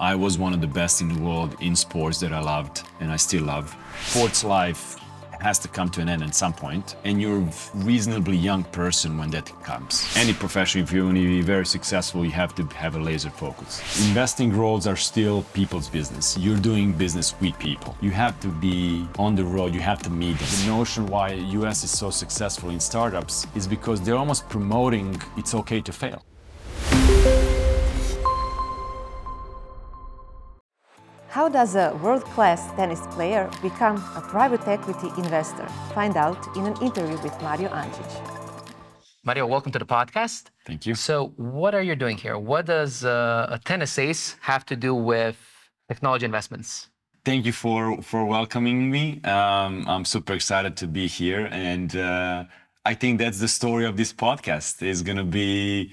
I was one of the best in the world in sports that I loved and I still love. Sports life has to come to an end at some point, and you're a reasonably young person when that comes. Any profession, if you want to be very successful, you have to have a laser focus. Investing roles are still people's business. You're doing business with people. You have to be on the road, you have to meet them. The notion why US is so successful in startups is because they're almost promoting it's okay to fail. How does a world-class tennis player become a private equity investor? Find out in an interview with Mario Ancic. Mario, welcome to the podcast. Thank you. So, what are you doing here? What does uh, a tennis ace have to do with technology investments? Thank you for for welcoming me. Um, I'm super excited to be here, and uh, I think that's the story of this podcast. Is going to be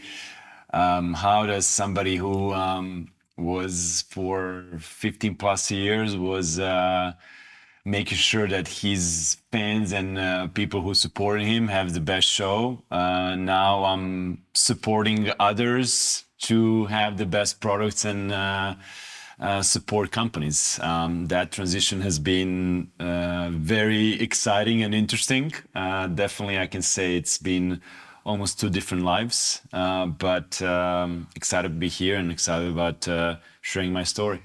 um, how does somebody who um, was for 15 plus years was uh, making sure that his fans and uh, people who support him have the best show. Uh, now I'm supporting others to have the best products and uh, uh, support companies. Um, that transition has been uh, very exciting and interesting. definitely, I can say it's been almost two different lives, uh, but um, excited to be here and excited about uh, sharing my story.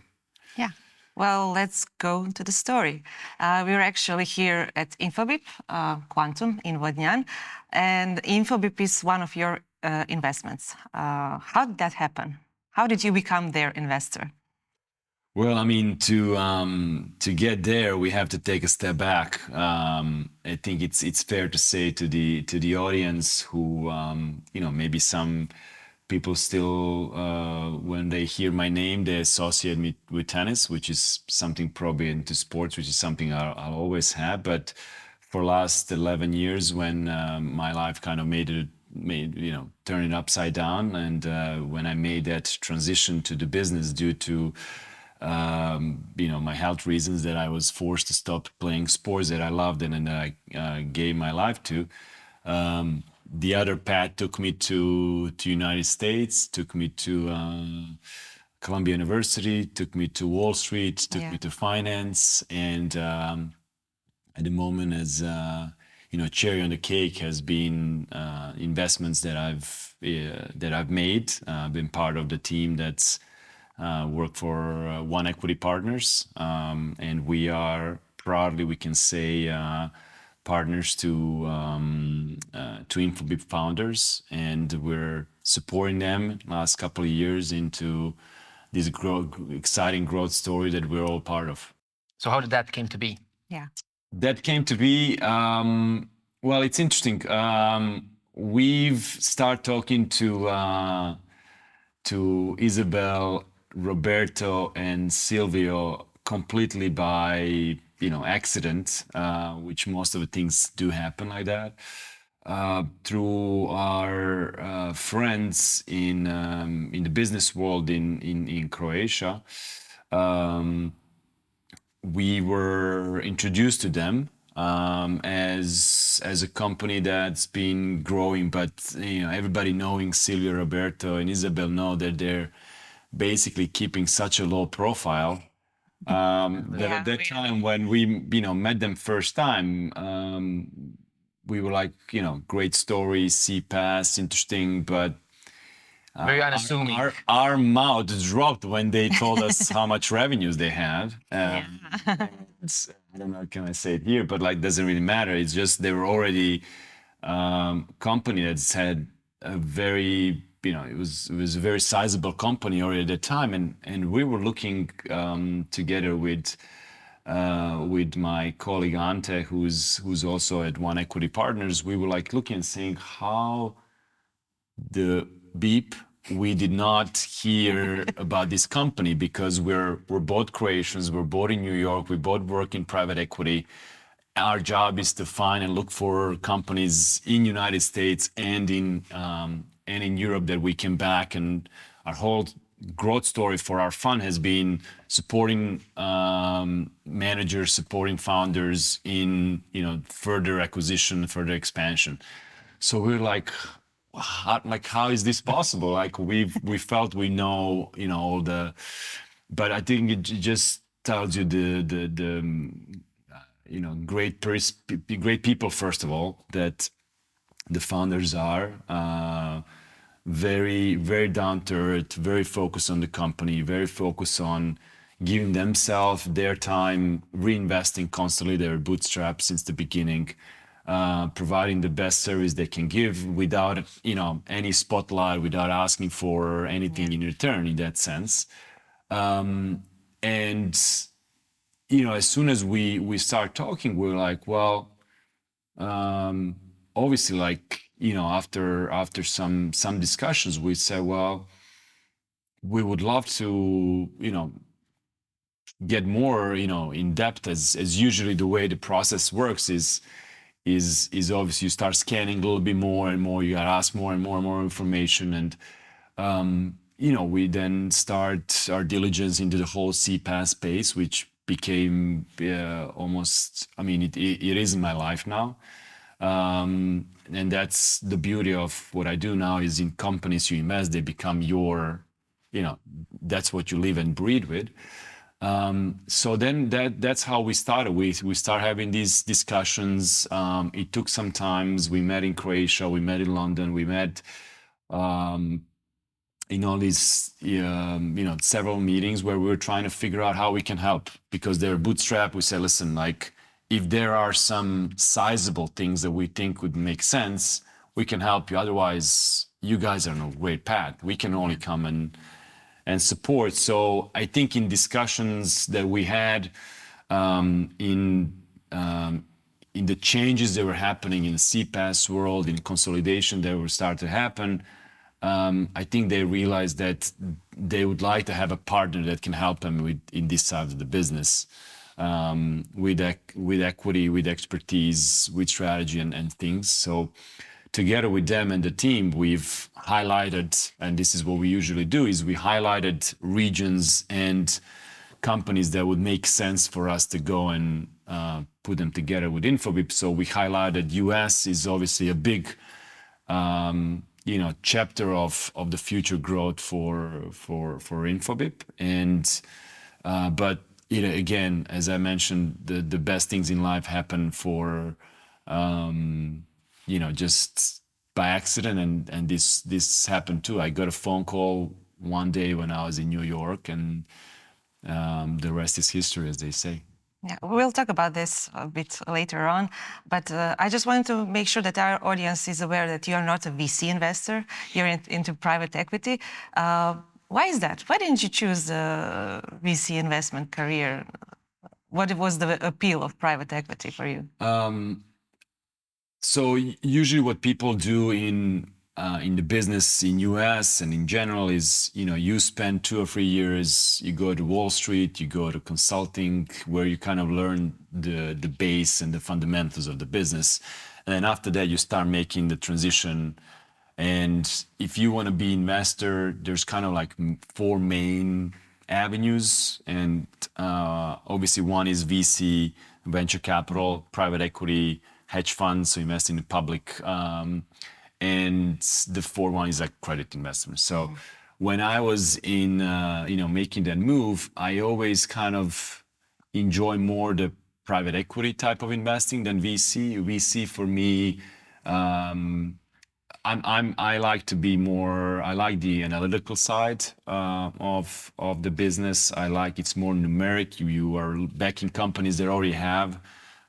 Yeah. Well, let's go to the story. Uh, we're actually here at Infobip uh, Quantum in Vodnjan, and Infobip is one of your uh, investments. Uh, how did that happen? How did you become their investor? Well, I mean, to um, to get there, we have to take a step back. Um, I think it's it's fair to say to the to the audience who um, you know maybe some people still uh, when they hear my name they associate me with tennis, which is something probably into sports, which is something I'll, I'll always have. But for last eleven years, when uh, my life kind of made it made you know turn it upside down, and uh, when I made that transition to the business due to you know my health reasons that I was forced to stop playing sports that I loved and, and I uh, gave my life to. Um, the other path took me to to United States, took me to uh, Columbia University, took me to Wall Street, took yeah. me to finance, and um, at the moment, as uh, you know, cherry on the cake has been uh, investments that I've uh, that I've made. I've uh, been part of the team that's work for uh, One Equity Partners, um, and we are proudly, we can say, uh, partners to um, to Infobip founders, and we're supporting them last couple of years into this exciting growth story that we're all part of. So how did that came to be? Yeah. That came to be, um, well, it's interesting. Um, we've started talking to uh, to Izabel Roberto and Silvio completely by you know accident, uh, which most of the things do happen like that. Uh, through our uh, friends in um, in the business world in in, in Croatia, um, we were introduced to them um, as as a company that's been growing. But you know, everybody knowing Silvio Roberto and Izabel know that they're basically keeping such a low profile um, that yeah, at that time when we you know met them first time um, we were like you know great story CPaaS interesting but uh, very unassuming. our, our, our, mouth dropped when they told us how much revenues they had. Um, yeah. I don't know can I say it here but like doesn't really matter. It's just they were already um, company that's had a very you know, it was it was a very sizable company already at the time, and and we were looking um, together with uh, with my colleague Ante, who's who's also at One Equity Partners. We were like looking and saying how the beep we did not hear about this company because we're we're both Croatians, we're both in New York, we both work in private equity. Our job is to find and look for companies in United States and in um, and in Europe that we came back and our whole growth story for our fund has been supporting um, managers, supporting founders in you know further acquisition, further expansion. So we're like, how, like how is this possible? Like we've we felt we know you know all the but I think it just tells you the the the um, you know great pers- great people first of all that the founders are uh, very very down to earth very focused on the company very focused on giving themselves their time reinvesting constantly their bootstraps since the beginning uh, providing the best service they can give without you know any spotlight without asking for anything in return in that sense. Um, and you know as soon as we we start talking we're like well um, obviously like you know after after some some discussions we said well we would love to you know get more you know in depth as as usually the way the process works is is is obviously you start scanning a little bit more and more you got to ask more and more and more information and um, you know we then start our diligence into the whole CPaaS space which became uh, almost i mean it, it, it is in my life now. Um, and that's the beauty of what i do now is in companies you invest they become your you know that's what you live and breathe with um, so then that that's how we started. We we start having these discussions. Um, it took some times. We met in Croatia. We met in London. We met um, in all these um, you know several meetings where we were trying to figure out how we can help because they're bootstrap. We said, listen, like if there are some sizable things that we think would make sense, we can help you. Otherwise, you guys are on a great path. We can only come and and support. So I think in discussions that we had um, in um, in the changes that were happening in the CPaaS world, in consolidation that were start to happen, um, I think they realized that they would like to have a partner that can help them with in this side of the business. Um, with equity, with expertise, with strategy and, things. So together with them and the team, we've highlighted, and this is what we usually do, is we highlighted regions and companies that would make sense for us to go and uh, put them together with Infobip. So we highlighted US is obviously a big, um, you know, chapter of the future growth for Infobip, and uh, but you know, again, as I mentioned, the the best things in life happen for. Um, you know just by accident and and this this happened too i got a phone call one day when i was in new york and um, the rest is history as they say Yeah, we'll talk about this a bit later on, but uh, I just wanted to make sure that our audience is aware that you are not a VC investor. You're in, into private equity. Uh, why is that? Why didn't you choose the VC investment career? What was the appeal of private equity for you? um, so usually what people do in uh, in the business in us and in general is you know you spend two or three years you go to wall street you go to consulting where you kind of learn the the base and the fundamentals of the business and then after that you start making the transition and if you want to be investor there's kind of like four main avenues. And uh, obviously one is vc venture capital private equity hedge funds so invest in the public um, and the fourth one is like credit investment. So when i was in uh, you know making that move i always kind of enjoy more the private equity type of investing than vc vc for me um, I'm, I'm I like to be more I like the analytical side uh, of of the business. I like it's more numeric. You, you are backing companies that already have,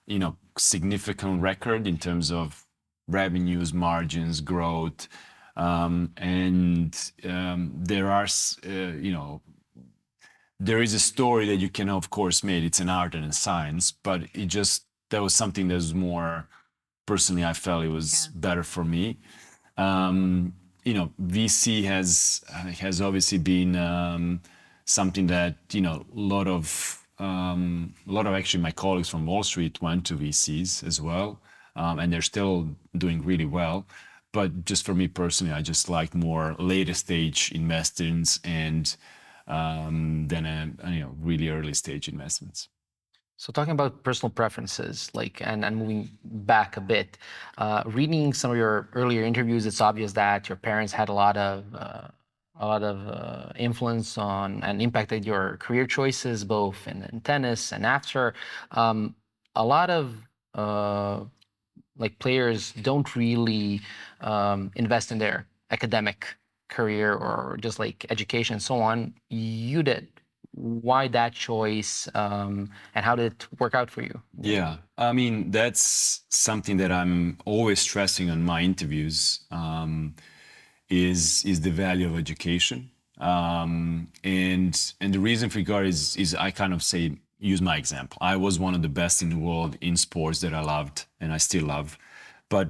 you know, significant record in terms of revenues, margins, growth, um, and um, there are uh, you know there is a story that you can of course make. It's an art and a science, but it just that was something that was more personally I felt it was better for me you know, VC has has obviously been um, something that you know a lot of um, a lot of actually my colleagues from Wall Street went to VCs as well, um, and they're still doing really well. But just for me personally, I just like more later stage investments and um, than you know really early stage investments. So talking about personal preferences, like and, and moving back a bit, uh, reading some of your earlier interviews, it's obvious that your parents had a lot of uh, a lot of uh, influence on and impacted your career choices, both in, in tennis and after. Um, a lot of uh, like players don't really um, invest in their academic career or just like education and so on. You did. Why that choice, um, and how did it work out for you? Yeah, I mean that's something that I'm always stressing on my interviews. Um, is is the value of education, um, and and the reason for it is is I kind of say use my example. I was one of the best in the world in sports that I loved and I still love, but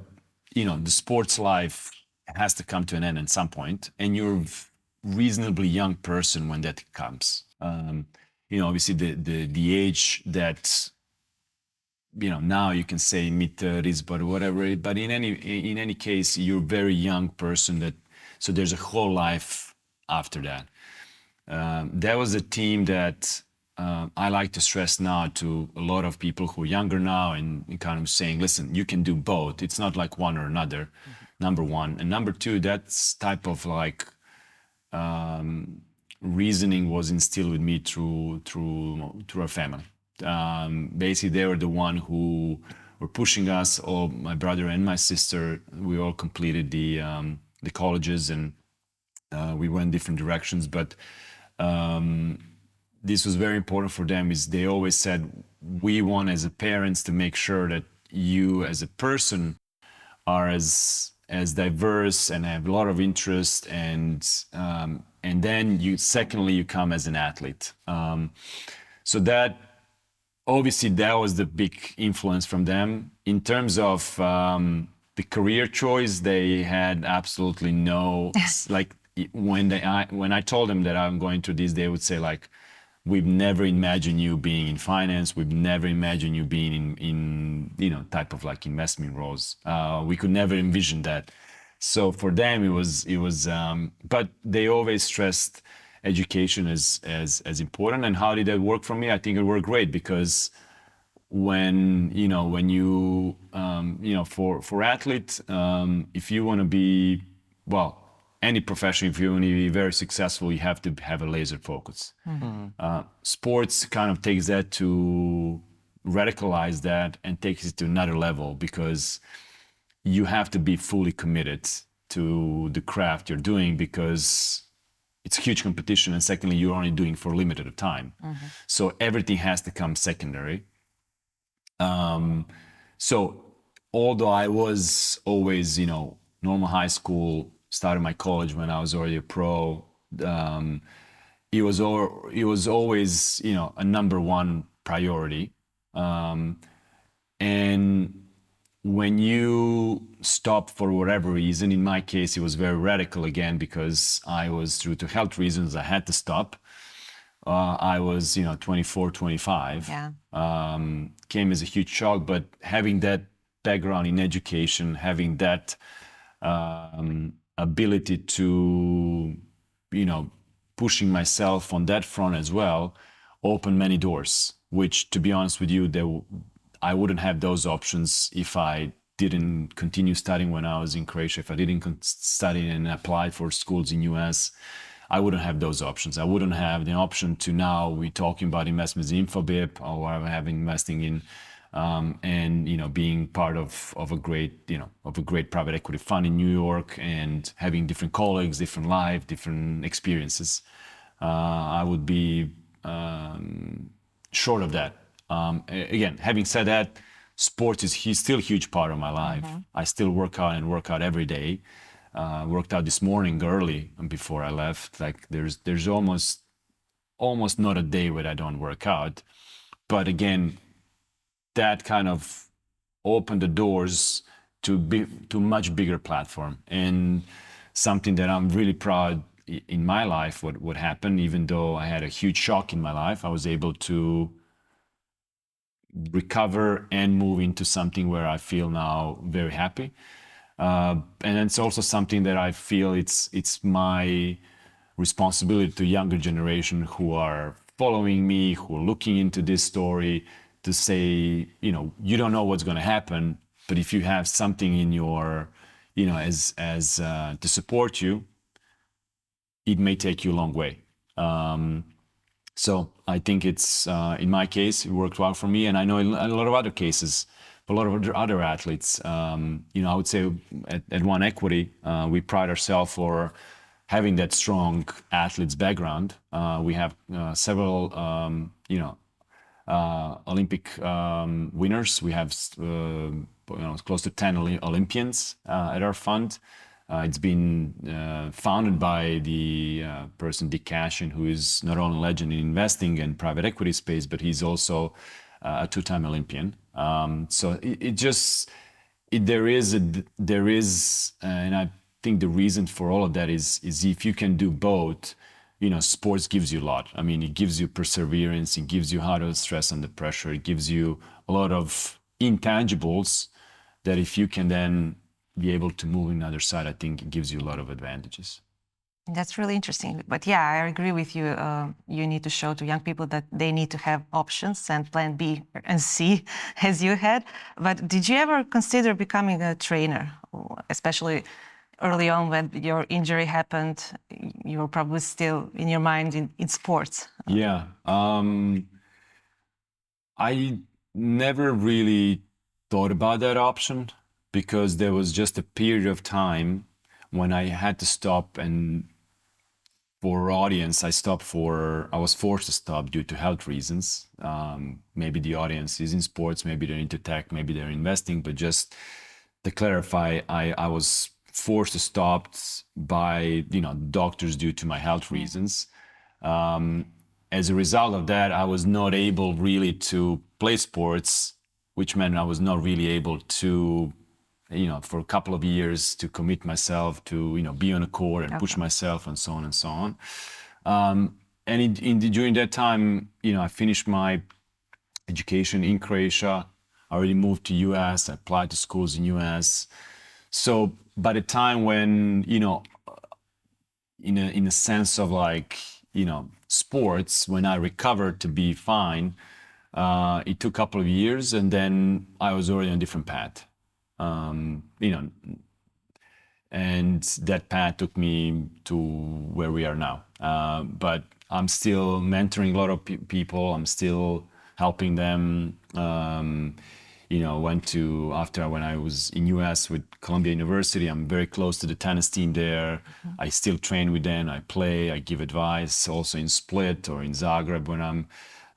you know the sports life has to come to an end at some point, and you're a reasonably young person when that comes. Um, you know, obviously the the the age that you know now you can say mid 30s but whatever but in any in any case you're a very young person that so there's a whole life after that. Um, that was a team that uh, i like to stress now to a lot of people who are younger now and, and kind of saying listen you can do both. It's not like one or another number one. And number two that's type of like um, reasoning was instilled with me through through through our family. Um, basically they were the one who were pushing us all my brother and my sister. We all completed the um, the colleges and uh, we went different directions but um, this was very important for them is they always said we want as a parents to make sure that you as a person are as as diverse and have a lot of interest and um, and then you secondly you come as an athlete. Um, so that obviously that was the big influence from them. In terms of um, the career choice they had absolutely no like when they I, when i told them that i'm going to this they would say like we've never imagined you being in finance. We've never imagined you being in in you know type of like investment roles. Uh, we could never envision that. So for them it was it was um, but they always stressed education as as as important. And how did that work for me? I think it worked great because when you know when you um, you know for for athletes um, if you want to be well any profession if you want to be very successful you have to have a laser focus. Uh, sports kind of takes that to radicalize that and takes it to another level because you have to be fully committed to the craft you're doing because it's a huge competition and secondly you're only doing for a limited time. So everything has to come secondary. Um, so although I was always, you know, normal high school, started my college when I was already a pro, um, it was al- it was always, you know, a number one priority. Um, and when you stop for whatever reason, in my case, it was very radical again because I was due to health reasons, I had to stop. Uh, I was, you know, 24, 25 Yeah. um, came as a huge shock. But having that background in education, having that um, ability to, you know, pushing myself on that front as well, opened many doors. Which, to be honest with you, I wouldn't have those options if I didn't continue studying when I was in Croatia. If I didn't study and apply for schools in US, I wouldn't have those options. I wouldn't have the option to now we're talking about investments in Infobip or I have investing in and you know being part of of a great you know of a great private equity fund in New York and having different colleagues, different life, different experiences. Uh, I would be um, short of that. Um, again, having said that, sports is he's still a huge part of my life. I still work out and work out every day. Uh, worked out this morning early before I left. Like there's there's almost almost not a day where I don't work out. But again, that kind of opened the doors to be to much bigger platform. And something that I'm really proud in my life what what happened even though I had a huge shock in my life I was able to recover and move into something where I feel now very happy. Uh, and it's also something that I feel it's it's my responsibility to younger generation who are following me, who are looking into this story, to say, you know, you don't know what's going to happen, but if you have something in your, you know, as as uh, to support you, it may take you a long way. Um, so I think it's uh, in my case it worked well for me, and I know in a lot of other cases, a lot of other- athletes. Um, you know, I would say at, at One Equity, uh, we pride ourselves for having that strong athletes background. Uh, we have uh, several, um, you know, Olympic um, winners. We have uh, you know close to ten Olympians uh, at our fund. Uh, it's been uh, founded by the uh, person Dick Cashin, who is not only a legend in investing and private equity space, but he's also uh, a two-time Olympian. Um, so it, it just it, there is a there is, uh, and I think the reason for all of that is is if you can do both, you know, sports gives you a lot. I mean, it gives you perseverance, it gives you how to stress under pressure, it gives you a lot of intangibles that if you can then be able to move in the other side, I think it gives you a lot of advantages. That's really interesting. But yeah, I agree with you. Uh, you need to show to young people that they need to have options and plan B and C, as you had. But did you ever consider becoming a trainer, especially early on when your injury happened? You were probably still in your mind in, in sports. Yeah. Um, I never really thought about that option because there was just a period of time when I had to stop and for audience, I stopped for, I was forced to stop due to health reasons. Um, maybe the audience is in sports, maybe they're into tech, maybe they're investing, but just to clarify, I, I was forced to stop by, you know, doctors due to my health reasons. Um, as a result of that, I was not able really to play sports, which meant I was not really able to, you know, for a couple of years to commit myself to, you know, be on a court and push myself and so on and so on. Um, and in, in the, during that time, you know, I finished my education in Croatia. I already moved to US. I applied to schools in US. So by the time when you know, in a in a sense of like you know sports, when I recovered to be fine, uh, it took a couple of years, and then I was already on a different path. Um, you know, and that path took me to where we are now. Uh, but I'm still mentoring a lot of pe- people. I'm still helping them. Um, you know, went to after when I was in US with Columbia University. I'm very close to the tennis team there. I still train with them. I play. I give advice also in Split or in Zagreb when I'm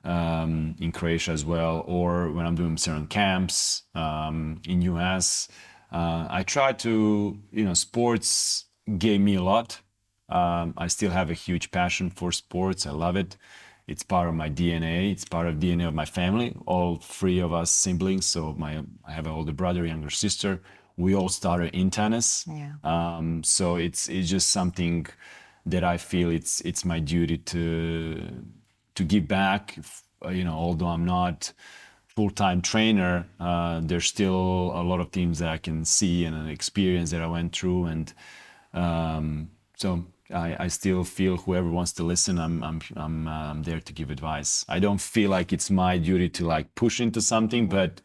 um, in Croatia as well, or when I'm doing certain camps um, in US. Uh, I try to, you know, sports gave me a lot. Um, I still have a huge passion for sports. I love it. It's part of my DNA. It's part of DNA of my family. All three of us siblings. So my I have an older brother, younger sister. We all started in tennis. Yeah. Um, so it's it's just something that I feel it's it's my duty to to give back. Uh, you know, although I'm not full-time trainer, uh, there's still a lot of teams that I can see and an experience that I went through, and um, so I, I still feel whoever wants to listen, I'm I'm I'm, uh, I'm there to give advice. I don't feel like it's my duty to like push into something, but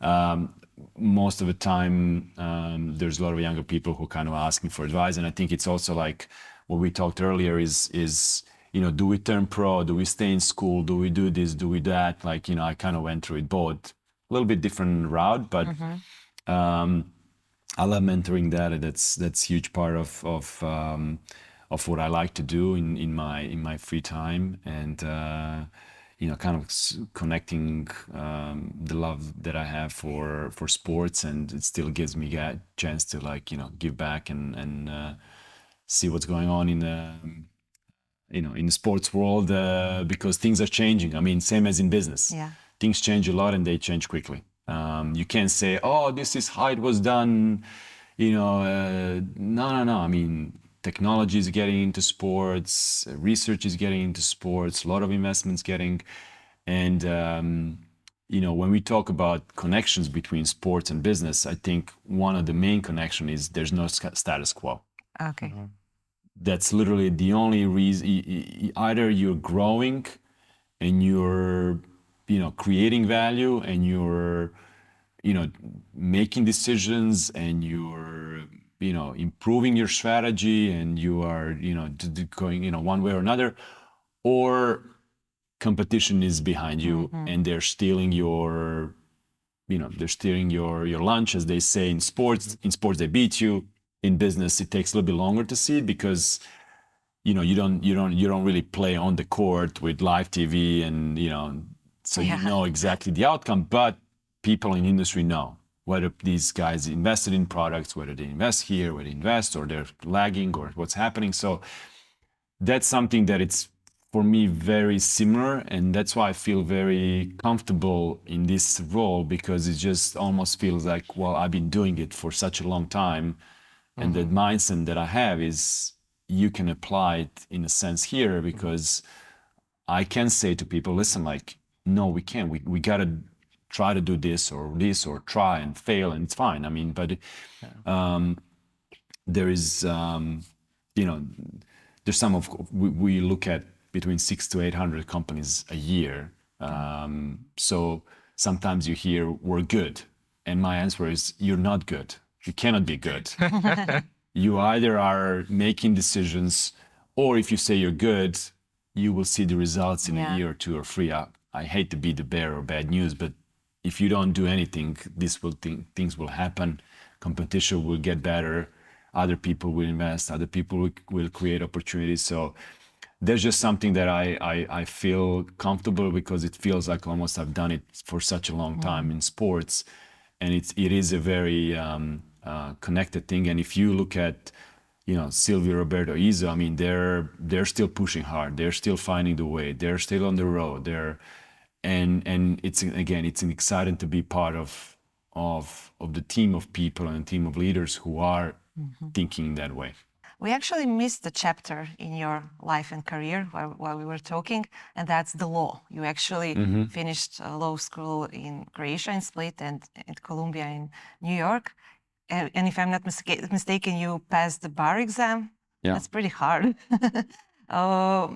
um, most of the time um, there's a lot of younger people who kind of asking for advice, and I think it's also like what we talked earlier is is you know do we turn pro, do we stay in school, do we do this, do we that? Like you know I kind of went through it both, a little bit different route, but. Um, I love mentoring that. That's that's huge part of of um, of what I like to do in, in my in my free time, and uh, you know, kind of connecting um, the love that I have for for sports, and it still gives me a chance to like you know give back and and uh, see what's going on in the you know in the sports world uh, because things are changing. I mean, same as in business Yeah. things change a lot and they change quickly. Um, you can't say, "Oh, this is how it was done." You know, uh, no, no, no. I mean, technology is getting into sports, research is getting into sports, a lot of investments getting, and um, you know, when we talk about connections between sports and business, I think one of the main connection is there's no status quo Okay. that's literally the only reason either you're growing and you're you know creating value and you're you know making decisions and you're you know improving your strategy and you are you know going you know one way or another or competition is behind you mm-hmm. and they're stealing your you know they're stealing your your lunch as they say in sports in sports they beat you. In business it takes a little bit longer to see it because you know you don't you don't you don't really play on the court with live tv and you know so Yeah. you know exactly the outcome but people in industry know whether these guys invested in products whether they invest here whether they invest or they're lagging or what's happening. So that's something that it's for me very similar and that's why i feel very comfortable in this role because it just almost feels like well i've been doing it for such a long time and the mm-hmm. mindset that i have is you can apply it in a sense here because i can say to people listen like no we can't. We, we gotta try to do this or this or try and fail and it's fine i mean but um, there is um, you know there's some of we, we look at between six to eight hundred companies a year. Um, so sometimes you hear we're good, and my answer is you're not good. You cannot be good. you either are making decisions, or if you say you're good, you will see the results in Yeah. a year or two or three. I, I hate to be the bearer of bad news, but if you don't do anything, this will th- things will happen. Competition will get better. Other people will invest. Other people will, will create opportunities. So there's just something that I, I I feel comfortable because it feels like almost I've done it for such a long time in sports, and it's it is a very um, uh, connected thing. And if you look at you know Silvio Roberto Izzo, I mean they're they're still pushing hard. They're still finding the way. They're still on the road. They're and and it's again it's exciting to be part of of of the team of people and team of leaders who are thinking that way. We actually missed a chapter in your life and career while, while we were talking, and that's the law. You actually finished uh, law school in Croatia, in Split, and at Columbia in New York. And, and if I'm not mistaken, you passed the bar exam. Yeah. That's pretty hard. uh,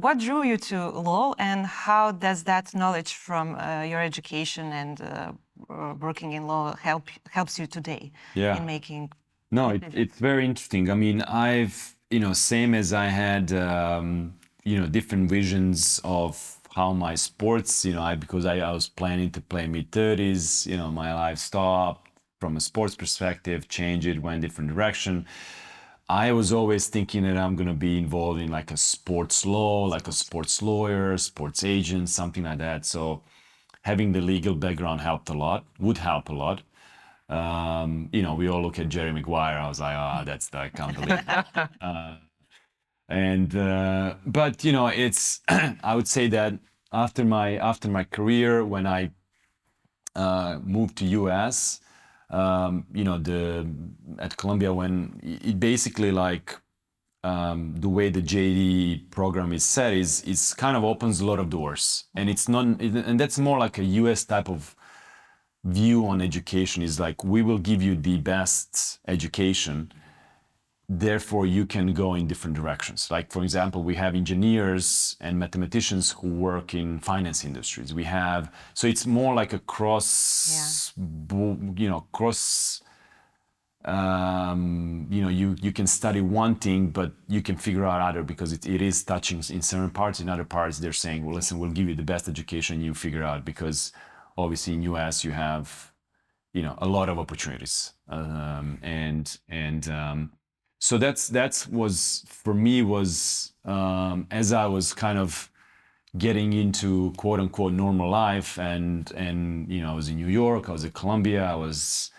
what drew you to law, and how does that knowledge from uh, your education and uh, uh, working in law help helps you today Yeah. in making No, it, it's very interesting. I mean, I've, you know, same as I had, um, you know, different visions of how my sports, you know, I, because I, I was planning to play mid 30s, you know, my life stopped from a sports perspective, change it, went different direction. I was always thinking that I'm going to be involved in like a sports law, like a sports lawyer, sports agent, something like that. So having the legal background helped a lot, would help a lot um, you know, we all look at Jerry Maguire. I was like, oh, that's the, I can't believe uh, and uh, but you know, it's I would say that after my after my career, when I uh, moved to US, um, you know, the at Columbia when it basically like um, the way the JD program is set is it's kind of opens a lot of doors, and it's not, and that's more like a US type of view on education is like we will give you the best education therefore you can go in different directions. Like for example we have engineers and mathematicians who work in finance industries. We have so it's more like a cross bo- you know cross um, you know you you can study one thing but you can figure out other because it, it is touching in certain parts. In other parts they're saying well listen we'll give you the best education you figure out because obviously in us you have you know a lot of opportunities. Um, and and um, so that's that's was for me was um, as i was kind of getting into quote unquote normal life and and you know i was in new york i was in columbia i was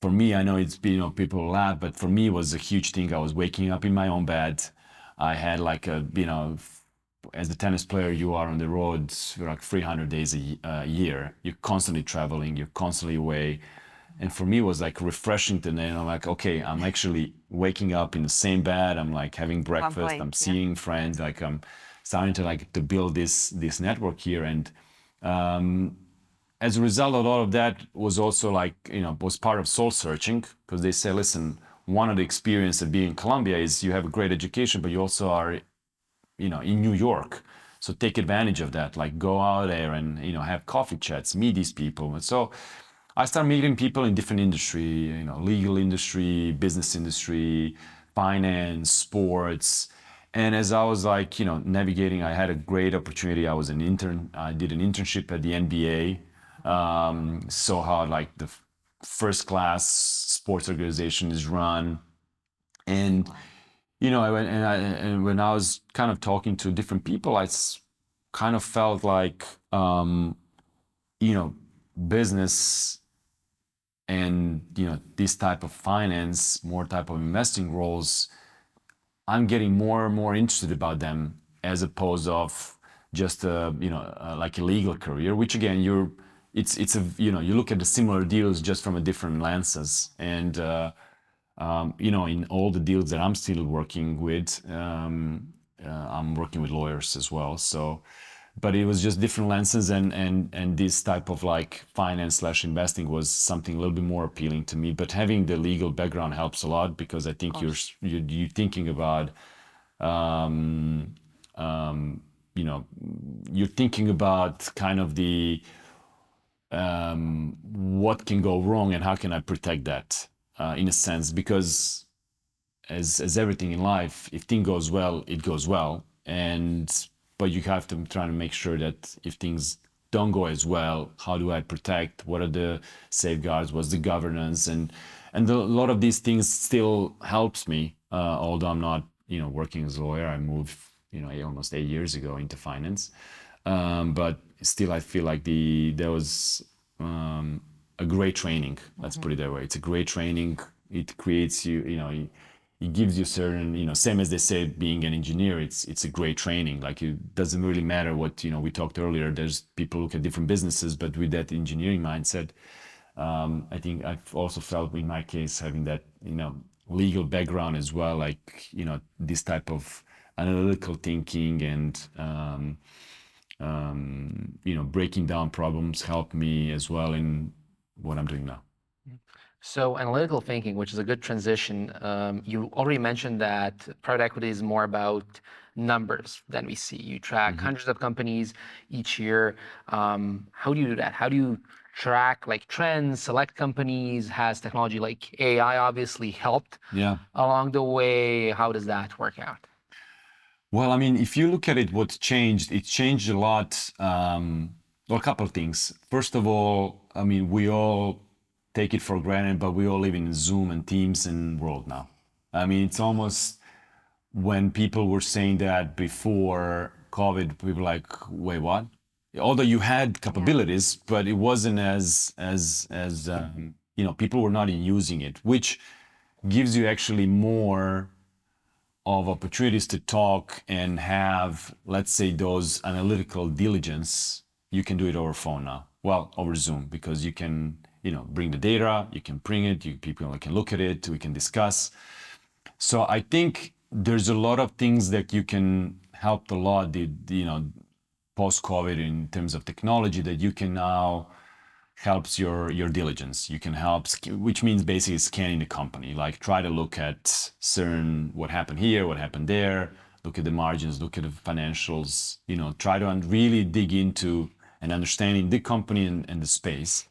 for me i know it's been you know people laugh but for me it was a huge thing i was waking up in my own bed i had like a you know as a tennis player, you are on the road for like 300 days a, y- a year. You're constantly traveling. You're constantly away. And for me, it was like refreshing to know, I'm like, okay, I'm actually waking up in the same bed. I'm like having breakfast. I'm yeah. seeing friends. Like I'm starting to like to build this this network here. And um, as a result, a lot of that was also like you know was part of soul searching because they say, listen, one of the experience of being in columbia is you have a great education, but you also are you know in new york so take advantage of that like go out there and you know have coffee chats meet these people and so I started meeting people in different industry, you know, legal industry, business industry, finance, sports. And as I was like, you know, navigating, I had a great opportunity. I was an intern. I did an internship at the NBA. Um, saw how like the first class sports organization is run, and you know, went, and, I, and when I was kind of talking to different people, I kind of felt like, um, you know, business and you know this type of finance, more type of investing roles, I'm getting more and more interested about them as opposed of just a, you know uh, like a legal career, which again you're it's it's a you know you look at the similar deals just from a different lenses and. Uh, um, you know, in all the deals that I'm still working with, um, uh, I'm working with lawyers as well. So, but it was just different lenses, and and and this type of like finance slash investing was something a little bit more appealing to me. But having the legal background helps a lot because I think you're you're, you're thinking about, um, um, you know, you're thinking about kind of the um, what can go wrong and how can I protect that uh, in a sense because as as everything in life if thing goes well it goes well and but you have to try to make sure that if things don't go as well how do I protect what are the safeguards what's the governance and and a lot of these things still helps me uh, although I'm not you know working as a lawyer I moved you know almost eight years ago into finance um, but still I feel like the there was um, a great training. Let's put it that way. It's a great training. It creates you, you know, it, gives you certain, you know, same as they say, being an engineer, it's it's a great training. Like it doesn't really matter what you know. We talked earlier. There's people look at different businesses, but with that engineering mindset, um, I think I've also felt in my case having that, you know, legal background as well. Like you know, this type of analytical thinking and um, um, you know, breaking down problems helped me as well in what I'm doing now. So analytical thinking, which is a good transition. Um, you already mentioned that private equity is more about numbers than VC. You track hundreds of companies each year. Um, how do you do that? How do you track like trends, select companies? Has technology like AI obviously helped Yeah. along the way? How does that work out? Well, I mean, if you look at it, what's changed, it changed a lot. Um, well, a couple of things. First of all, I mean, we all take it for granted, but we all live in Zoom and Teams and world now. I mean, it's almost when people were saying that before COVID, people were like, wait, what? Although you had capabilities, but it wasn't as as as um, you know, people were not using it, which gives you actually more of opportunities to talk and have, let's say, those analytical diligence, you can do it over phone now. Well, over Zoom because you can, you know, bring the data, you can bring it, you people can look at it, we can discuss. So I think there's a lot of things that you can help a lot. The, the, you know, post COVID in terms of technology that you can now helps your your diligence you can help which means basically scanning the company like try to look at certain what happened here what happened there look at the margins look at the financials you know try to really dig into and understanding the company and, and the space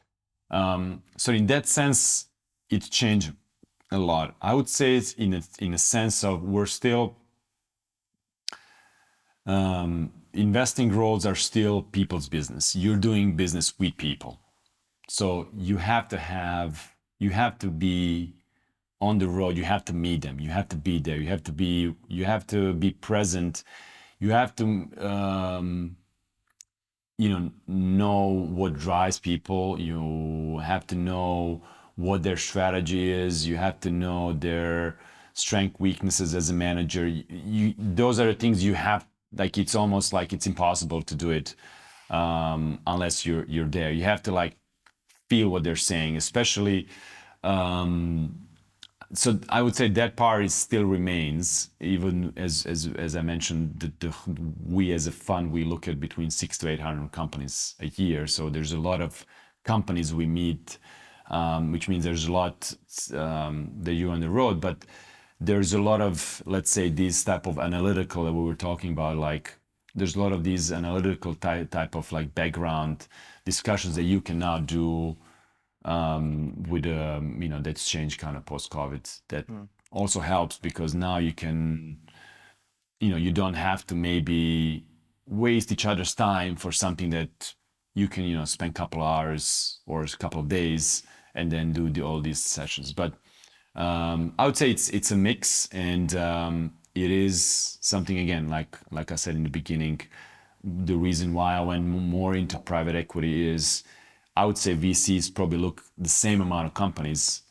um, so in that sense it changed a lot. I would say it's in a, in a sense of we're still um, investing roles are still people's business. You're doing business with people. So you have to have you have to be on the road. You have to meet them. You have to be there. You have to be you have to be present. You have to um, you know know what drives people. You have to know what their strategy is. You have to know their strength weaknesses as a manager. You, you those are the things you have like it's almost like it's impossible to do it um, unless you're you're there. You have to like feel what they're saying, especially. Um, so I would say that part still remains, even as as, as I mentioned, the, the, we as a fund we look at between six to eight hundred companies a year. So there's a lot of companies we meet, um, which means there's a lot um, that you're on the road, but there's a lot of let's say this type of analytical that we were talking about, like there's a lot of these analytical type type of like background discussions that you can now do um, with um, you know that's changed kind of post COVID. That also helps because now you can, you know, you don't have to maybe waste each other's time for something that you can you know spend a couple hours or a couple of days and then do the, all these sessions. But um, I would say it's it's a mix, and um, it is something again, like like I said in the beginning, the reason why I went more into private equity is I would say VCs probably look the same amount of companies,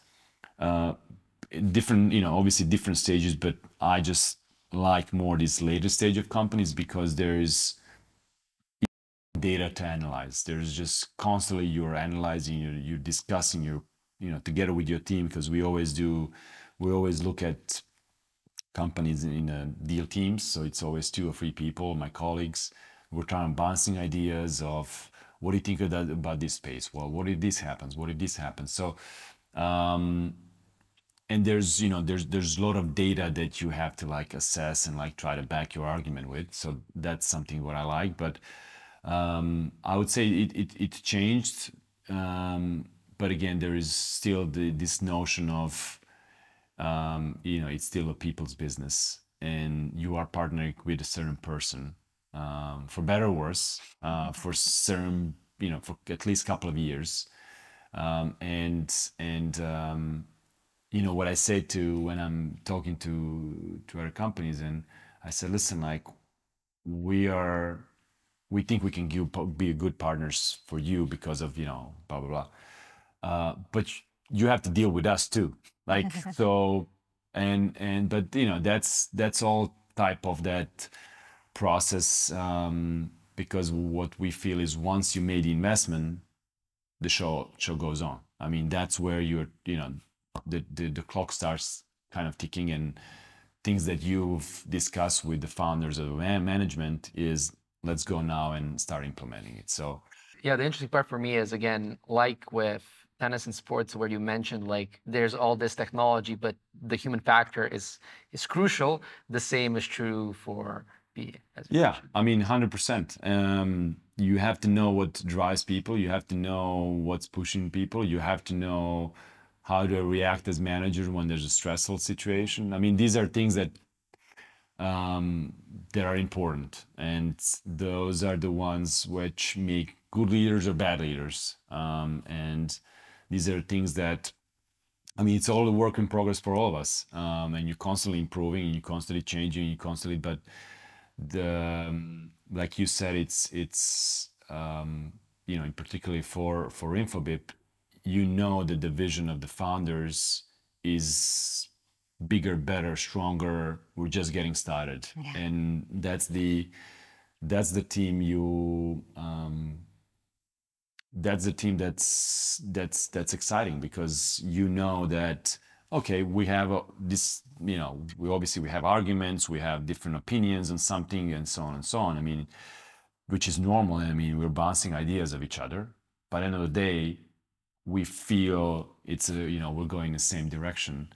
uh, different, you know, obviously different stages, but I just like more this later stage of companies because there is data to analyze. There's just constantly you're analyzing, you're, you're discussing, you're, you know, together with your team because we always do, we always look at companies in uh, deal teams. So it's always two or three people, my colleagues. We're trying bouncing ideas of what do you think that, about this space? Well, what if this happens? What if this happens? So, um, and there's you know there's there's a lot of data that you have to like assess and like try to back your argument with. So that's something what I like. But um, I would say it it, it changed. Um, but again, there is still the, this notion of um, you know, it's still a people's business, and you are partnering with a certain person, um, for better or worse, uh, for certain, you know, for at least a couple of years, um, and and um, you know what I say to when I'm talking to to other companies, and I said, listen, like we are, we think we can give, be good partners for you because of you know blah blah blah. Uh, but you have to deal with us too. Like so and and but you know that's that's all type of that process um, because what we feel is once you made the investment the show show goes on i mean that's where you're you know the the, the clock starts kind of ticking and things that you've discussed with the founders of management is let's go now and start implementing it so Yeah, the interesting part for me is again, like with tennis and sports, where you mentioned like there's all this technology, but the human factor is is crucial. The same is true for BA. As Yeah, I mean, hundred percent. Um, you have to know what drives people. You have to know what's pushing people. You have to know how to react as manager when there's a stressful situation. I mean, these are things that um, that are important, and those are the ones which make good leaders or bad leaders. Um, and these are things that I mean, it's all a work in progress for all of us, um, and you're constantly improving, and you're constantly changing, you constantly. But the um, like you said, it's it's um, you know, particularly for for Infobip, you know that the vision of the founders is bigger, better, stronger. We're just getting started, Yeah. and that's the that's the team you um, that's the team that's that's that's exciting because you know that okay we have a, this you know we obviously we have arguments we have different opinions on something and so on and so on. I mean which is normal. I mean we're bouncing ideas of each other but at the end of the day we feel it's a, you know we're going in the same direction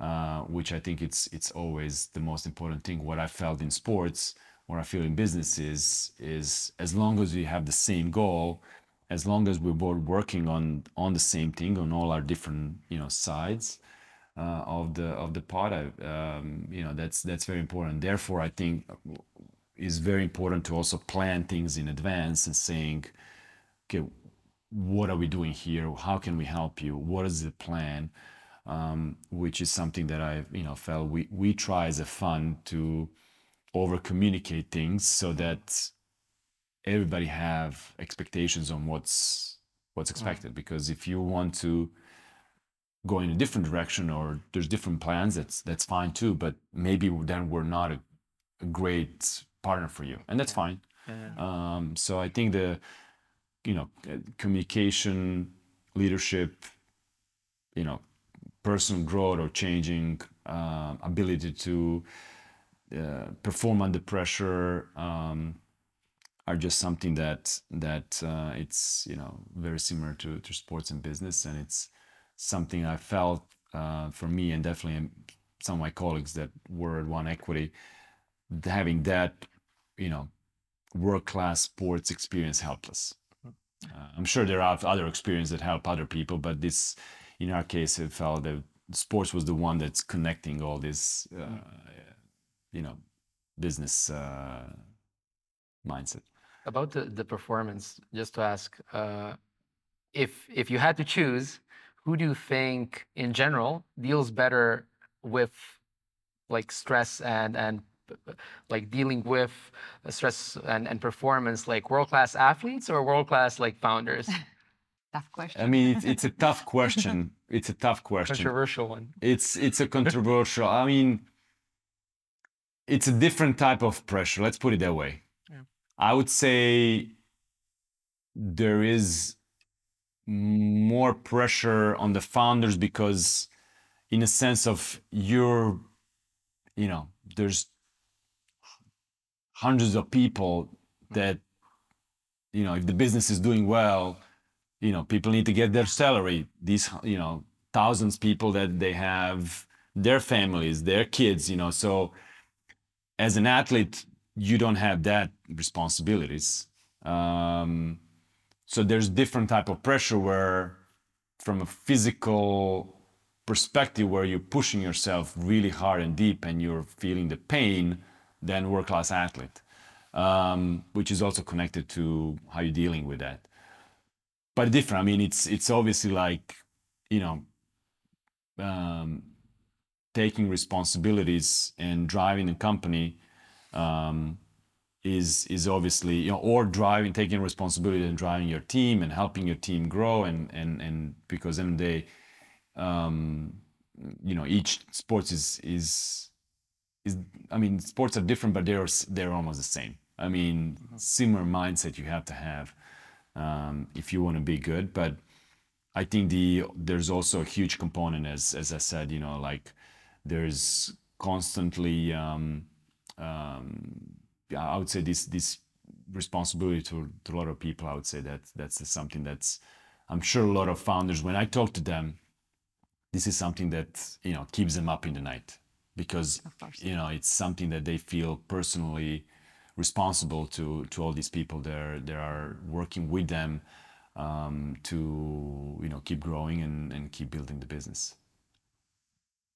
uh, which i think it's it's always the most important thing. What i felt in sports what i feel in business is is as long as we have the same goal as long as we're both working on on the same thing on all our different you know sides uh, of the of the pot I, um, you know that's that's very important. Therefore i think it's very important to also plan things in advance and saying okay what are we doing here? How can we help you? What is the plan? Um, which is something that i you know felt we we try as a fund to over communicate things so that everybody have expectations on what's what's expected. Because if you want to go in a different direction or there's different plans that's that's fine too but maybe then we're not a, a great partner for you and that's fine. Um, so i think the you know uh, communication leadership you know personal growth or changing uh, ability to uh, perform under pressure um, are just something that that uh, it's you know very similar to, to sports and business and it's something i felt uh, for me and definitely um, some of my colleagues that were at one equity having that you know world class sports experience helped us. Uh, I'm sure there are other experiences that help other people, but this, in our case, it felt that sports was the one that's connecting all this, uh, you know, business uh, mindset. About the, the performance, just to ask, uh, if if you had to choose, who do you think in general deals better with like stress and and p- p- like dealing with uh, stress and, and performance like world class athletes or world class like founders? Tough question. I mean, it's, it's a tough question. It's a tough question. Controversial one. it's it's a controversial i mean it's a different type of pressure let's put it that way Yeah. i would say there is more pressure on the founders because in a sense of you're you know there's hundreds of people that you know if the business is doing well you know people need to get their salary. These you know thousands people that they have their families their kids you know so as an athlete you don't have that responsibilities. Um, so there's different type of pressure where from a physical perspective where you're pushing yourself really hard and deep and you're feeling the pain than world class athlete um, which is also connected to how you're dealing with that. But different. I mean it's it's obviously like you know um, taking responsibilities and driving a company um, is is obviously you know or driving taking responsibility and driving your team and helping your team grow and and and because in the day um, you know each sports is is is I mean sports are different but they're they're almost the same. I mean similar mindset you have to have um, if you want to be good. But I think the there's also a huge component as as I said, you know, like there's constantly um, um, I would say this this responsibility to, to a lot of people. I would say that that's something that's I'm sure a lot of founders when I talk to them, this is something that you know keeps them up in the night because you know it's something that they feel personally responsible to to all these people that are, that are working with them um, to you know keep growing and, and keep building the business.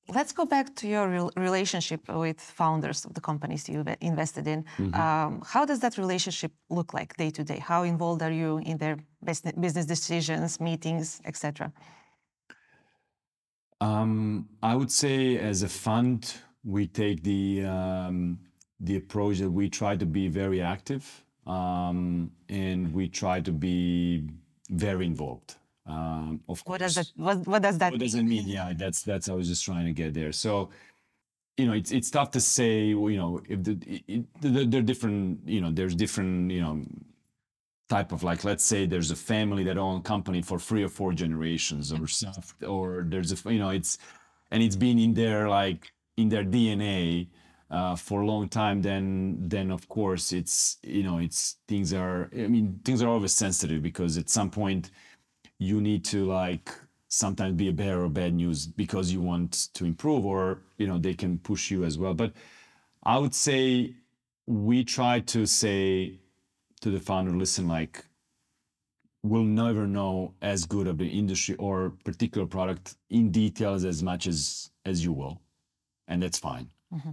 Let's go back to your rel- relationship with founders of the companies you ve- invested in. Um, how does that relationship look like day to day? How involved are you in their business business decisions, meetings, etc.? Um, I would say as a fund, we take the um, the approach that we try to be very active um, and we try to be very involved. Um, of What does course, that what, what does that what does it mean? Yeah, that's that's I was just trying to get there. So, you know, it's it's tough to say. You know, if the it, there are different. You know, there's different. You know, type of like let's say there's a family that own company for three or four generations or stuff or there's a you know it's and it's been in their like in their dna uh, for a long time then then of course it's you know it's things are i mean things are always sensitive because at some point you need to like sometimes be a bearer of bad news because you want to improve or you know they can push you as well. But i would say we try to say to the founder listen like we'll never know as good of the industry or particular product in details as much as as you will. And that's fine. Mm-hmm.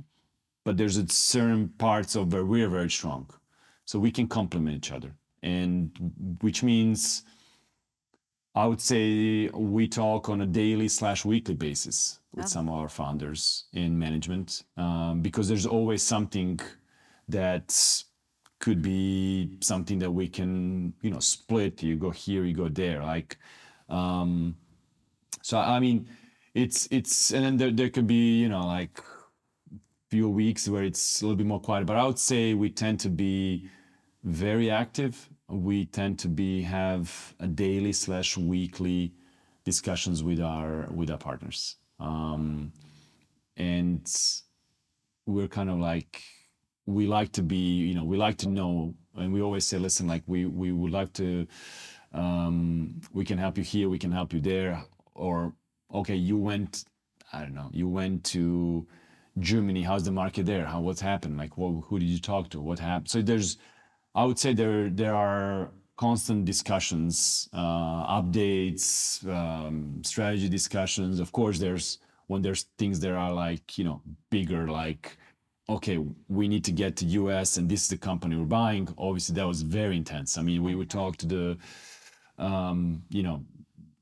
But there's a certain parts of where we're very strong. So we can complement each other. And which means i would say we talk on a daily slash weekly basis with some of our founders in management um, because there's always something that could be something that we can you know split. You go here you go there like um so i mean it's it's and then there, there could be you know like few weeks where it's a little bit more quiet but i would say we tend to be very active we tend to be have a daily slash weekly discussions with our with our partners. Um and we're kind of like we like to be you know we like to know and we always say listen like we we would like to um we can help you here we can help you there. Or okay you went i don't know you went to germany. How's the market there? How what's happened? Like what, who did you talk to? What happened? So there's i would say there there are constant discussions, uh, updates, um, strategy discussions. Of course, there's when there's things that are like you know bigger, like okay, we need to get to US and this is the company we're buying. Obviously, that was very intense. I mean, we would talk to the, um, you know,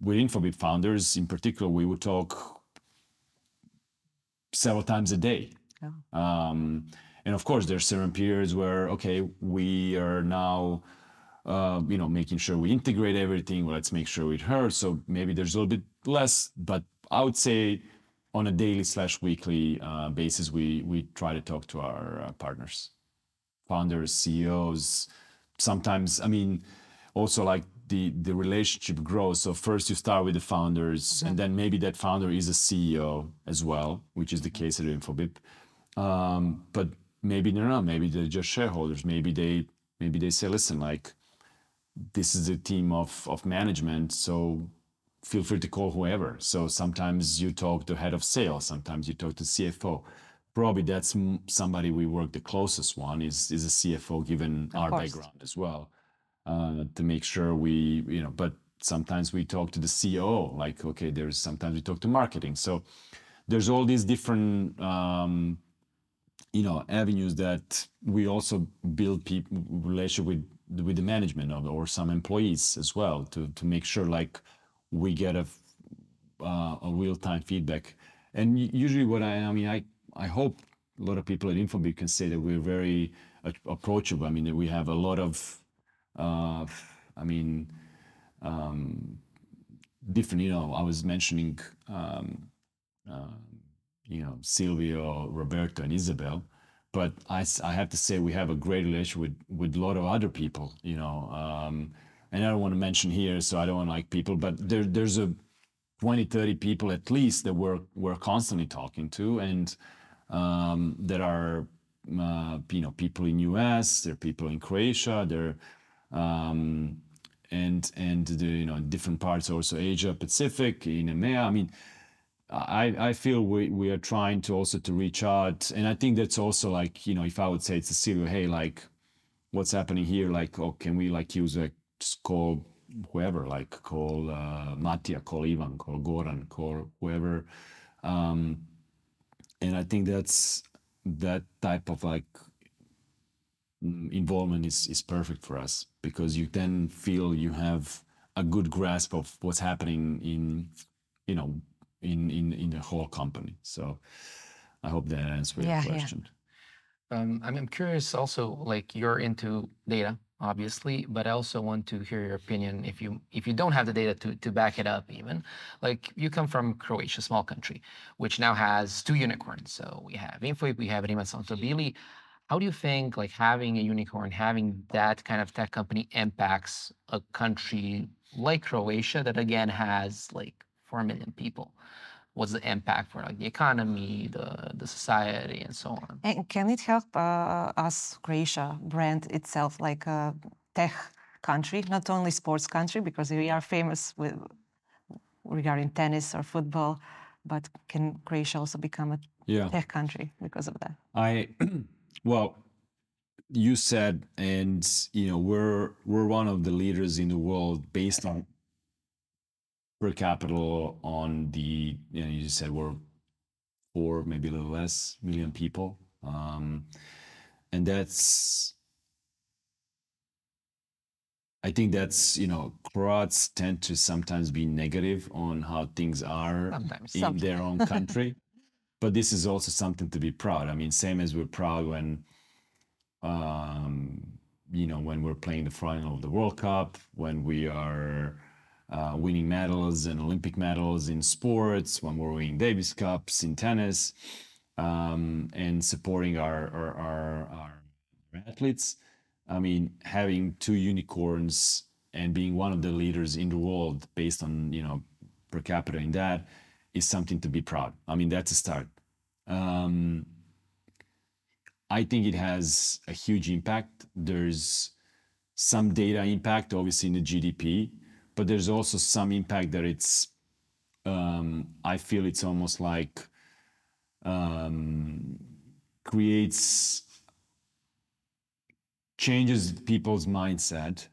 with Infobip founders in particular, we would talk several times a day. Um, and of course, there's certain periods where, okay, we are now, uh, you know, making sure we integrate everything. Well, let's make sure with her. So maybe there's a little bit less, but I would say on a daily slash weekly uh, basis, we we try to talk to our uh, partners, founders, CEOs. Sometimes, I mean, also like the the relationship grows. So first you start with the founders, and then maybe that founder is a CEO as well, which is the case at Infobip. Um, but maybe they're not. Maybe they're just shareholders. Maybe they maybe they say, listen, like this is a team of of management, so feel free to call whoever. So sometimes you talk to head of sales, sometimes you talk to CFO. Probably that's m- somebody we work the closest one is is a CFO given our course. background as well, uh, to make sure we you know. But sometimes we talk to the CEO. Like okay, there's sometimes we talk to marketing. So there's all these different um, you know avenues that we also build people relationship with with the management of or some employees as well to to make sure like we get a uh, a real time feedback. And usually, what I I mean, I I hope a lot of people at Infobip can say that we're very approachable. I mean, we have a lot of, uh, I mean, um, different. You know, I was mentioning, um, uh, you know, Silvio, Roberto, and Izabel. But I, I have to say we have a great relationship with with a lot of other people. You know, um, and I don't want to mention here, so I don't want to like people, but there there's a 20 30 people at least that we're we're constantly talking to and um, there are uh, you know people in us there are people in croatia there um, and and the you know different parts also asia pacific in emea i mean I, I feel we, we are trying to also to reach out and i think that's also like you know if i would say to Cecilio hey like what's happening here? Like oh can we like use a call whoever like call uh, Matija call Ivan call Goran call whoever. Um, and I think that's that type of like mm, involvement is is perfect for us because you then feel you have a good grasp of what's happening in you know in in in the whole company so I hope that answers Yeah, your yeah. question Um, I'm, I'm curious also, like you're into data, obviously, but I also want to hear your opinion if you if you don't have the data to, to back it up even. Like you come from Croatia, small country, which now has two unicorns. So we have Infobip, we have Rimac Automobili. How do you think like having a unicorn, having that kind of tech company impacts a country like Croatia that again has like four million people? What's the impact for like the economy, the the society, and so on? And can it help uh, us, Croatia, brand itself like a tech country, not only sports country, because we are famous with regarding tennis or football, but can Croatia also become a yeah tech country because of that? I well, you said, and you know, we're we're one of the leaders in the world based on per capita on the you know you just said we're four maybe a little less million people. Um and that's i think that's you know croats tend to sometimes be negative on how things are Sometimes. in their own country. But this is also something to be proud. I mean same as we're proud when um you know when we're playing the final of the world cup when we are winning medals and olympic medals in sports when we're winning davis cups in tennis um, and supporting our our, our our athletes. I mean having two unicorns and being one of the leaders in the world based on you know per capita in that is something to be proud. I mean that's a start. Um, I think it has a huge impact. There's some data impact, obviously, in the GDP, but there's also some impact that it's, um, I feel it's almost like um, creates, changes people's mindset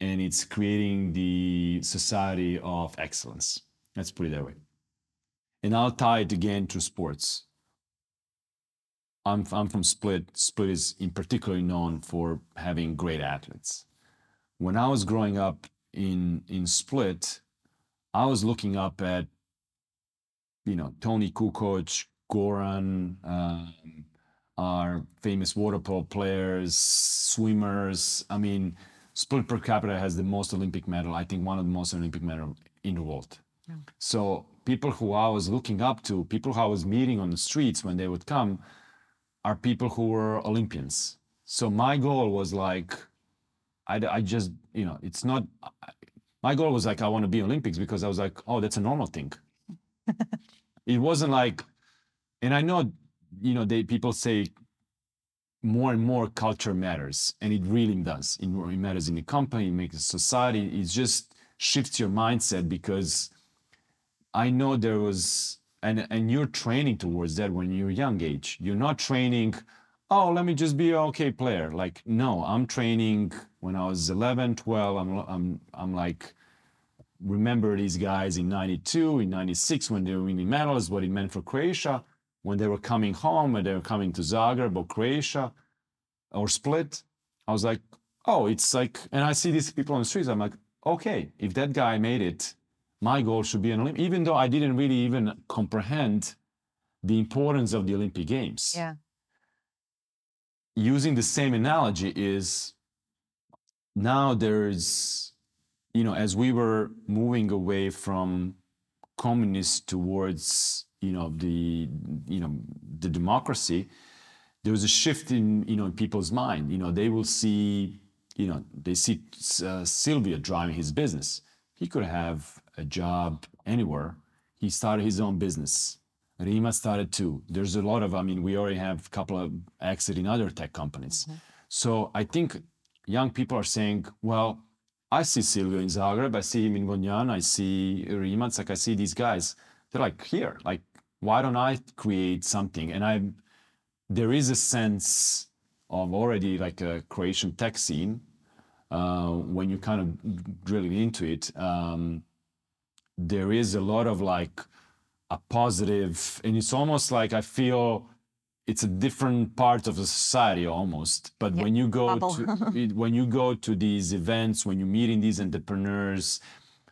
and it's creating the society of excellence. Let's put it that way. And I'll tie it again to sports. I'm, I'm from Split. Split is in particular known for having great athletes. When I was growing up in in Split, I was looking up at you know Toni Kukoc, Goran, um, our famous water polo players, swimmers. I mean, Split per capita has the most Olympic medal. I think one of the most Olympic medal in the world. So people who I was looking up to, people who I was meeting on the streets when they would come, are people who were Olympians. So my goal was like, I, I just, you know, it's not, my goal was like, I want to be Olympics because I was like, oh, that's a normal thing. it wasn't like, and I know, you know, they people say more and more culture matters, and it really does. It, it matters in the company, it makes society. It just shifts your mindset because I know there was, and and you're training towards that when you're young age. You're not training, oh, let me just be an okay player. Like, no, I'm training when I was 11, 12. I'm, I'm, I'm like, remember these guys in 92, in 96 when they were winning medals, what it meant for Croatia, when they were coming home, when they were coming to Zagreb or Croatia or Split. I was like, oh, it's like, and I see these people on the streets. I'm like, okay, if that guy made it, my goal should be an Olympic, even though I didn't really even comprehend the importance of the Olympic Games. Yeah. Using the same analogy is now there's, you know, as we were moving away from communists towards, you know, the, you know, the democracy, there was a shift in, you know, in people's mind. You know, they will see, you know, they see uh, Silvio driving his business. He could have a job anywhere. He started his own business. Rimac started too. There's a lot of, I mean, we already have a couple of exit in other tech companies. So I think young people are saying, well, I see Silvio in Zagreb, I see him in Vodnjan, I see Rimac, it's like I see these guys. They're like, here, like, why don't I create something? And I, there is a sense of already like a Croatian tech scene uh, when you kind of drilling into it. Um, there is a lot of like a positive and it's almost like i feel it's a different part of the society almost. But when you go bubble. to when you go to these events when you're meeting these entrepreneurs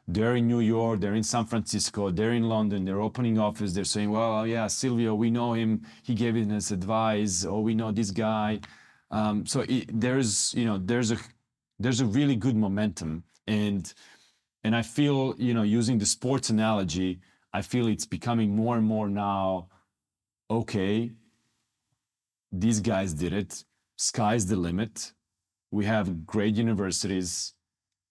they're in new york they're in san francisco they're in london they're opening office they're saying well yeah silvio we know him. He gave us advice. Or we know this guy. Um, so it, there's you know there's a there's a really good momentum. And and I feel, you know, using the sports analogy, I feel it's becoming more and more now, okay, these guys did it. Sky's the limit. We have great universities.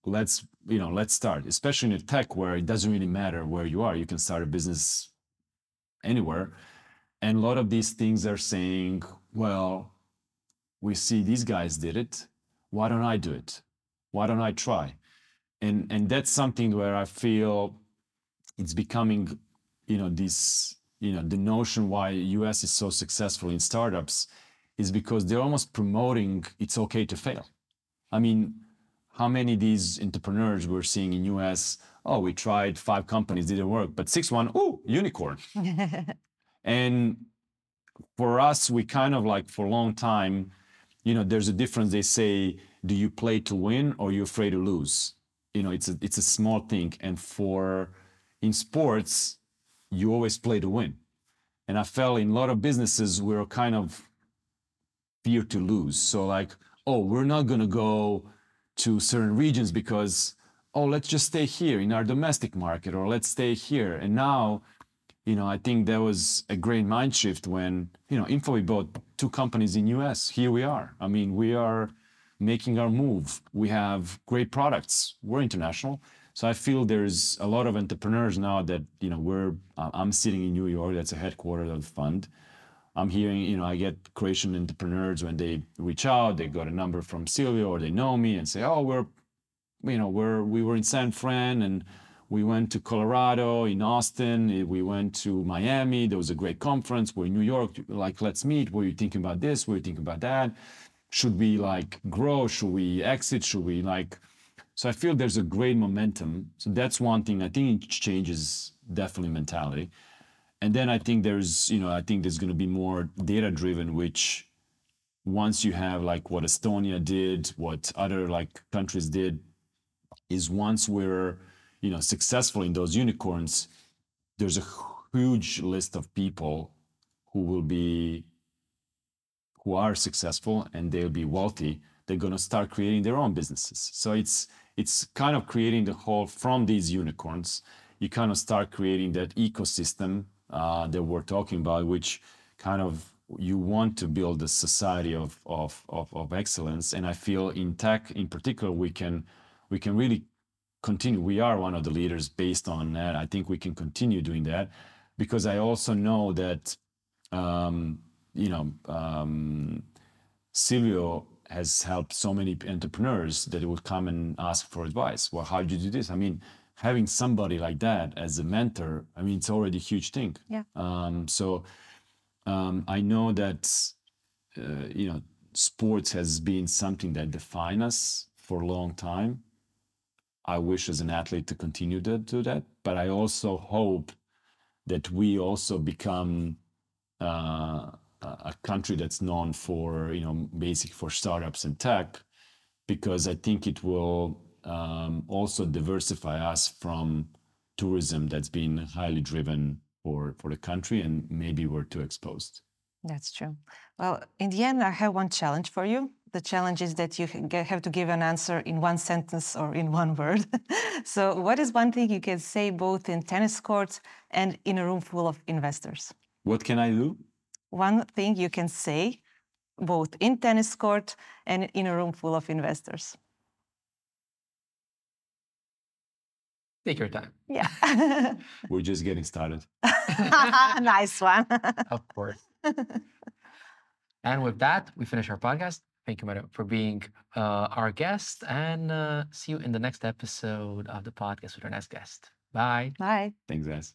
Let's, you know, let's start, especially in a tech where it doesn't really matter where you are. You can start a business anywhere. And a lot of these things are saying, well, we see these guys did it. Why don't I do it? Why don't I try? and and that's something where I feel it's becoming, you know, this, you know, the notion why US is so successful in startups is because they're almost promoting it's okay to fail. I mean, how many of these entrepreneurs we're seeing in US? Oh, we tried five companies, didn't work, but six one, oh, unicorn. and for us, we kind of like for a long time, you know, there's a difference. They say, do you play to win or you afraid to lose? you know it's a it's a small thing and for in sports you always play to win and i felt in a lot of businesses we are kind of fear to lose so like oh we're not going to go to certain regions because oh let's just stay here in our domestic market or let's stay here and now you know i think there was a great mind shift when you know info bought two companies in us here we are i mean we are making our move. We have great products. We're international. So I feel there's a lot of entrepreneurs now that, you know, we're, I- I'm sitting in New York, that's a headquarters of the fund. I'm hearing, you know, I get Croatian entrepreneurs when they reach out, they got a number from Silvio or they know me and say, oh, we're, you know, we're, we were in San Fran and we went to Colorado, in Austin, eh, we went to Miami. There was a great conference. We're in New York. Like, let's meet. Are you thinking about this? Are you thinking about that? should we like grow should we exit should we like So I feel there's a great momentum. So that's one thing. I think it changes definitely mentality. And then I think there's, you know, I think there's going to be more data driven, which once you have like what Estonia did, what other like countries did, is once we're, you know, successful in those unicorns, there's a huge list of people who will be who are successful and they'll be wealthy they're going to start creating their own businesses so it's it's kind of creating the whole from these unicorns you kind of start creating that ecosystem uh, that we're talking about which kind of you want to build a society of, of, of, of excellence. And i feel in tech in particular we can we can really continue. We are one of the leaders based on that. I think we can continue doing that because i also know that um, you know um, silvio has helped so many entrepreneurs that would come and ask for advice. Well how did you do this? I mean having somebody like that as a mentor i mean it's already a huge thing. Yeah. um, so um, i know that uh, you know sports has been something that define us for a long time. I wish as an athlete to continue to do that but i also hope that we also become uh, a country that's known for you know basic for startups and tech because i think it will um, also diversify us from tourism that's been highly driven for for the country and maybe we're too exposed That's true. Well, in the end, I have one challenge for you. The challenge is that you have to give an answer in one sentence or in one word. so, what is one thing you can say both in tennis courts and in a room full of investors? what can i do One thing you can say both in tennis court and in a room full of investors. Take your time. Yeah. we're just getting started nice one. Of course. and with that, we finish our podcast. Thank you, Mara, for being uh, our guest, and uh, see you in the next episode of the podcast with our next guest. Bye. Bye. thanks guys